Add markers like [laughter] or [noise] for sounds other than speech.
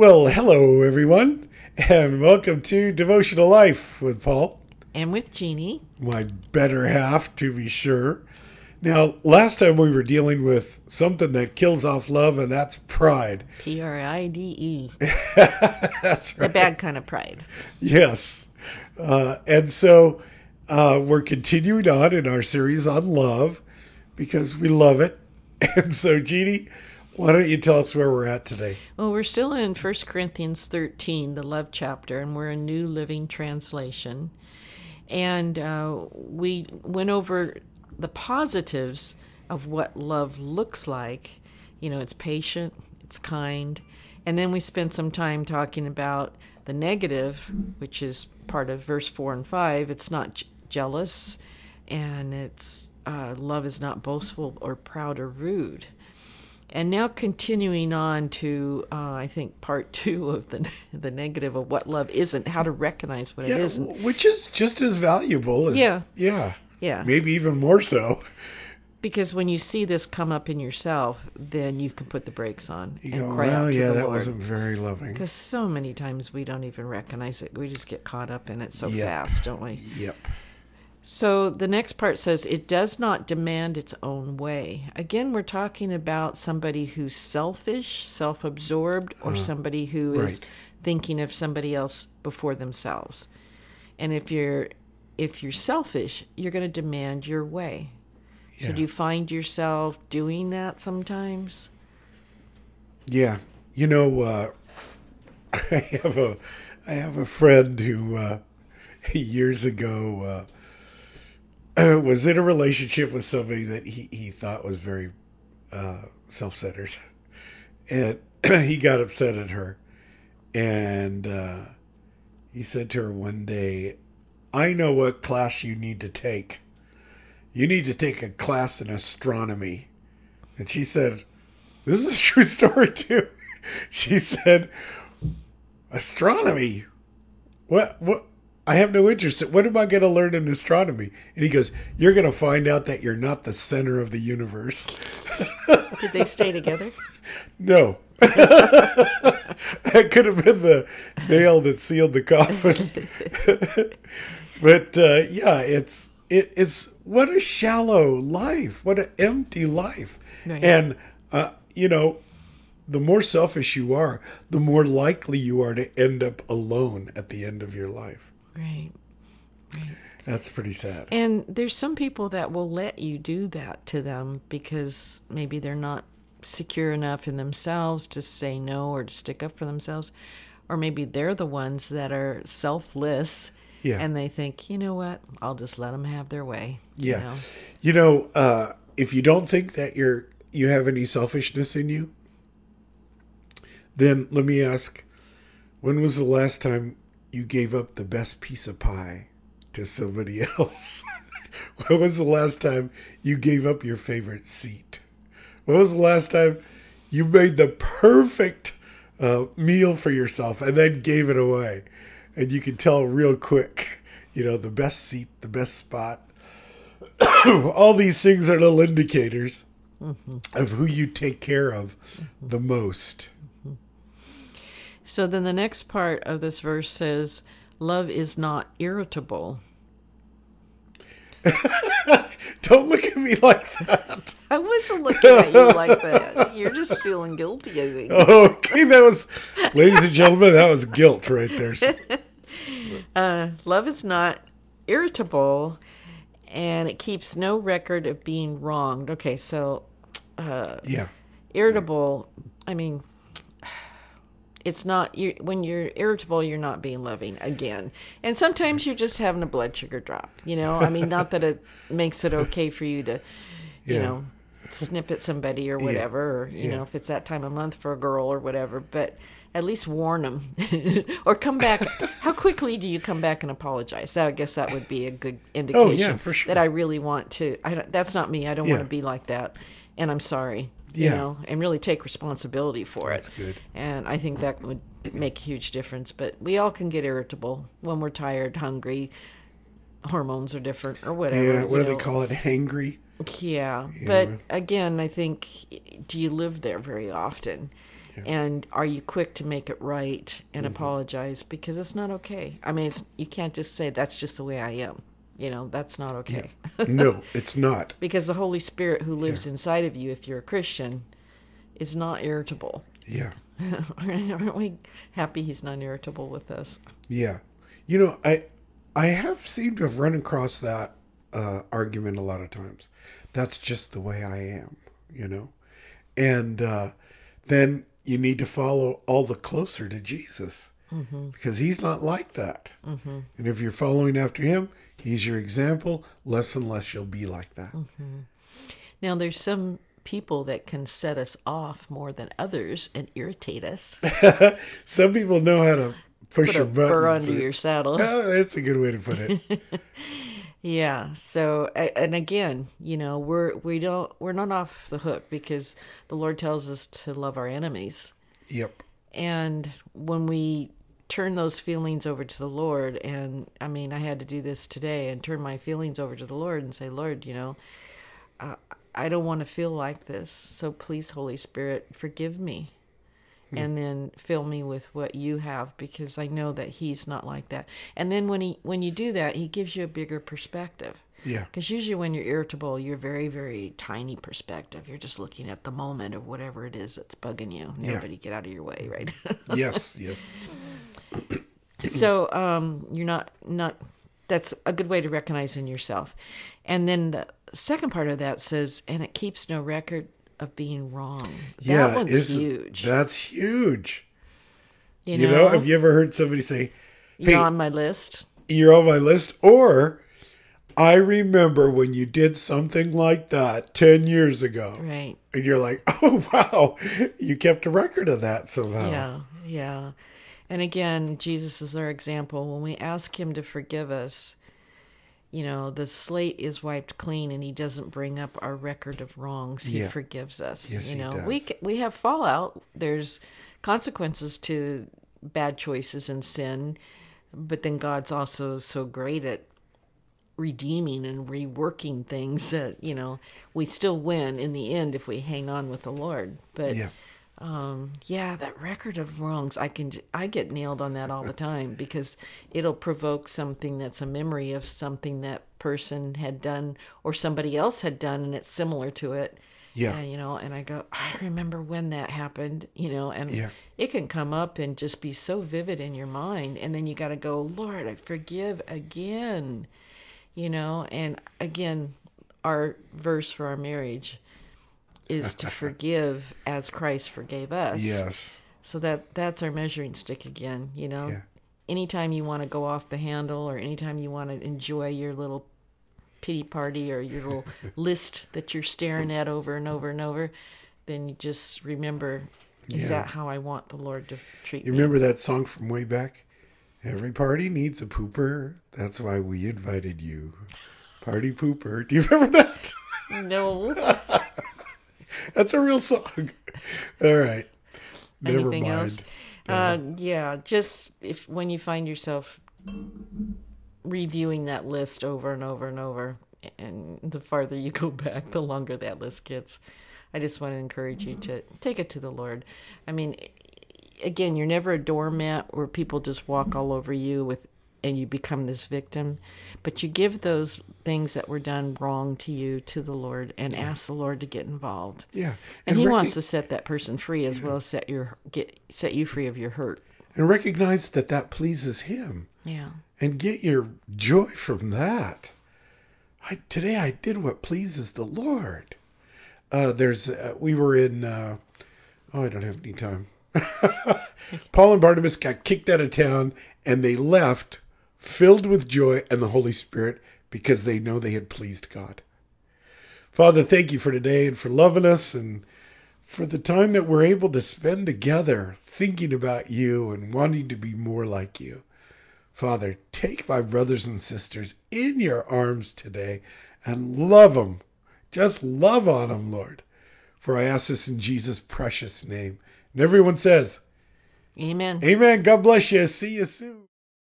Well, hello, everyone, and welcome to Devotional Life with Paul, And with Jeannie. my better half, to be sure. Now, last time we were dealing with something that kills off love, and that's pride. [laughs] P R I D E. That's The right. bad kind of pride. Yes. Uh, and so uh, we're continuing on in our series on love because we love it. [laughs] And so, Jeannie, why don't you tell us where we're at today? Well, we're still in 1 Corinthians 13, the love chapter, and we're a New Living Translation. And uh, we went over the positives of what love looks like. You know, it's patient, it's kind. And then we spent some time talking about the negative, which is part of verse 4 and 5. It's not j- jealous, and it's uh, love is not boastful or proud or rude. And now continuing on to, uh, I think, part [laughs] two of the the negative of what love isn't, how to recognize what Yeah, it isn't. which is just as valuable as Yeah. yeah, Yeah. maybe even more so. Because when you see this come up in yourself, then you can put the brakes on and You go, cry well, out to yeah, the that Lord. wasn't very loving. Because so many times we don't even recognize it. We just get caught up in it so Yep. fast, don't we? Yep. So the next part says it does not demand its own way. Again, we're talking about somebody who's selfish, self absorbed, or somebody who is right. thinking of somebody else before themselves. And if you're if you're selfish, you're going to demand your way. So do you find yourself doing that sometimes? Yeah. You know, uh, [laughs] I have a I have a friend who uh, [laughs] years ago uh, was in a relationship with somebody that he, he thought was very uh, self centered, and [clears throat] he got upset at her, and uh, he said to her one day, "I know what class you need to take. You need to take a class in astronomy," and she said. This is a true [laughs] story too. She said, "Astronomy. What? What? I have no interest. What am I going to learn in astronomy?" And he goes, "You're going to find out that you're not the center of the universe." [laughs] Did they stay together? No. [laughs] that could have been the nail that sealed the coffin. [laughs] but uh, yeah, it's it, it's what a shallow life, what an empty life, Right. and uh, you know, the more selfish you are, the more likely you are to end up alone at the end of your life. Right. That's pretty sad. And there's some people that will let you do that to them because maybe they're not secure enough in themselves to say no or to stick up for themselves. Or maybe they're the ones that are selfless Yeah. and they think, you know what, I'll just let them have their way. you Yeah. know? You know, uh, if you don't think that you're you have any selfishness in you, then let me ask, when was the last time you gave up the best piece of pie to somebody [laughs] else? when was the last time you gave up your favorite seat? When was the last time you made the perfect uh, meal for yourself and then gave it away? And you can tell real quick, you know, the best seat, the best spot, [clears throat] all these things are little indicators of who you take care of the most. So then the next part of this verse says, Love is not irritable. [laughs] Don't look at me like that. [laughs] I wasn't looking at you like that. You're just feeling guilty, I think. [laughs] Okay, that was, ladies and gentlemen, that was guilt right there. Uh, love is not irritable and it keeps no record of being wronged. Okay, so uh, Yeah, irritable, I mean, it's not you when you're irritable you're not being loving again. And sometimes you're just having a blood sugar drop you know? I mean not that it [laughs] makes it okay for you to you Yeah. know snip at somebody or whatever or you Yeah. know if it's that time of month for a girl or whatever but at least warn them [laughs] or come back. How quickly do you come back and apologize? That, i guess that would be a good oh, indication Oh, for sure. that i really want to I don't, that's not me. I don't Yeah. want to be like that. And i'm sorry you Yeah. know and really take responsibility for That's it That's good. and i think that would make a huge difference but we all can get irritable when we're tired hungry hormones are different or whatever yeah. What do they call it? Hangry. Yeah, but again, I think do you live there very often? And are you quick to make it right and mm-hmm. apologize because it's not okay? I mean, it's, you can't just say that's just the way I am. You know, that's not okay. [laughs] no, it's not. because the Holy Spirit who lives inside of you, if you're a Christian, is not irritable. Yeah. [laughs] Aren't we happy he's not irritable with us? Yeah. You know, I I have seemed to have run across that uh, argument a lot of times. That's just the way I am, you know? And uh, then you need to follow all the closer to Jesus because he's not like that. And if you're following after him, he's your example. Less and less you'll be like that. Mm-hmm. Now, there's some people that can set us off more than others and irritate us. [laughs] Some people know how to push Put your buttons. under your saddle. [laughs] Oh, that's a good way to put it. [laughs] Yeah. So, and again, you know, we're we don't we're not off the hook because the Lord tells us to love our enemies, yep. and when we turn those feelings over to the Lord, and I mean, I had to do this today and turn my feelings over to the Lord and say, Lord, you know, uh, I don't want to feel like this, so please, Holy Spirit, forgive me. And then fill me with what you have because I know that he's not like that. And then when he when you do that, he gives you a bigger perspective. Yeah. Because usually when you're irritable, you're very, very tiny perspective. You're just looking at the moment of whatever it is that's bugging you. Yeah. Everybody get out of your way, right? [laughs] Yes, yes. [clears throat] so um, you're not not. That's a good way to recognize in yourself. And then the second part of that says, and it keeps no record of being wrong. That yeah, one's huge. That's huge. you You know, know, have you ever heard somebody say, you're on my list. you're on my list? Or, I remember when you did something like that 10 years ago. Right. And you're like, [laughs] oh, wow, you kept a record of that somehow. Yeah, yeah. And again, Jesus is our example. When we ask him to forgive us, you know, the slate is wiped clean and he doesn't bring up our record of wrongs. He Yeah. forgives us. Yes, you he know, we does. c- we have fallout. There's consequences to bad choices and sin, but then God's also so great at redeeming and reworking things that, you know, we still win in the end if we hang on with the Lord. But Yeah. um, yeah, that record of wrongs, I can I get nailed on that all the time because it'll provoke something that's a memory of something that person had done or somebody else had done, and it's similar to it. Yeah. Uh, you know, and I go, I remember when that happened. You know, and Yeah. it can come up and just be so vivid in your mind, and then you got to go, Lord, I forgive again. You know, and again, our verse for our marriage is to [laughs] forgive as Christ forgave us. Yes. So that that's our measuring stick again, you know. Yeah. Anytime you want to go off the handle or anytime you want to enjoy your little pity party or your little [laughs] list that you're staring at over and over and over, then you just remember is Yeah. that how I want the Lord to treat You me? remember that song from way back? Every party needs a pooper. That's why we invited you. Party pooper. Do you remember that? No. [laughs] That's a real song. All right. Never Anything mind. else? Uh, yeah, just if when you find yourself reviewing that list over and over and over, and the farther you go [laughs] back, the longer that list gets. I just want to encourage you to take it to the Lord. I mean, again, you're never a doormat where people just walk all over you with and you become this victim, but you give those things that were done wrong to you to the Lord and ask the Lord to get involved. Yeah. And, he rec- wants to set that person free as well as set your get set you free of your hurt. and recognize that that pleases him Yeah. and get your joy from that. I, today I did what pleases the Lord. Uh, there's uh, we were in. Uh, oh, I don't have any time. [laughs] Paul and Barnabas got kicked out of town, and they left filled with joy and the Holy Spirit because they know they had pleased God. Father, thank you for today and for loving us and for the time that we're able to spend together thinking about you and wanting to be more like you. Father, take my brothers and sisters in your arms today and love them. Just love on them, Lord. For I ask this in Jesus' precious name. And everyone says, Amen. Amen. God bless you. See you soon.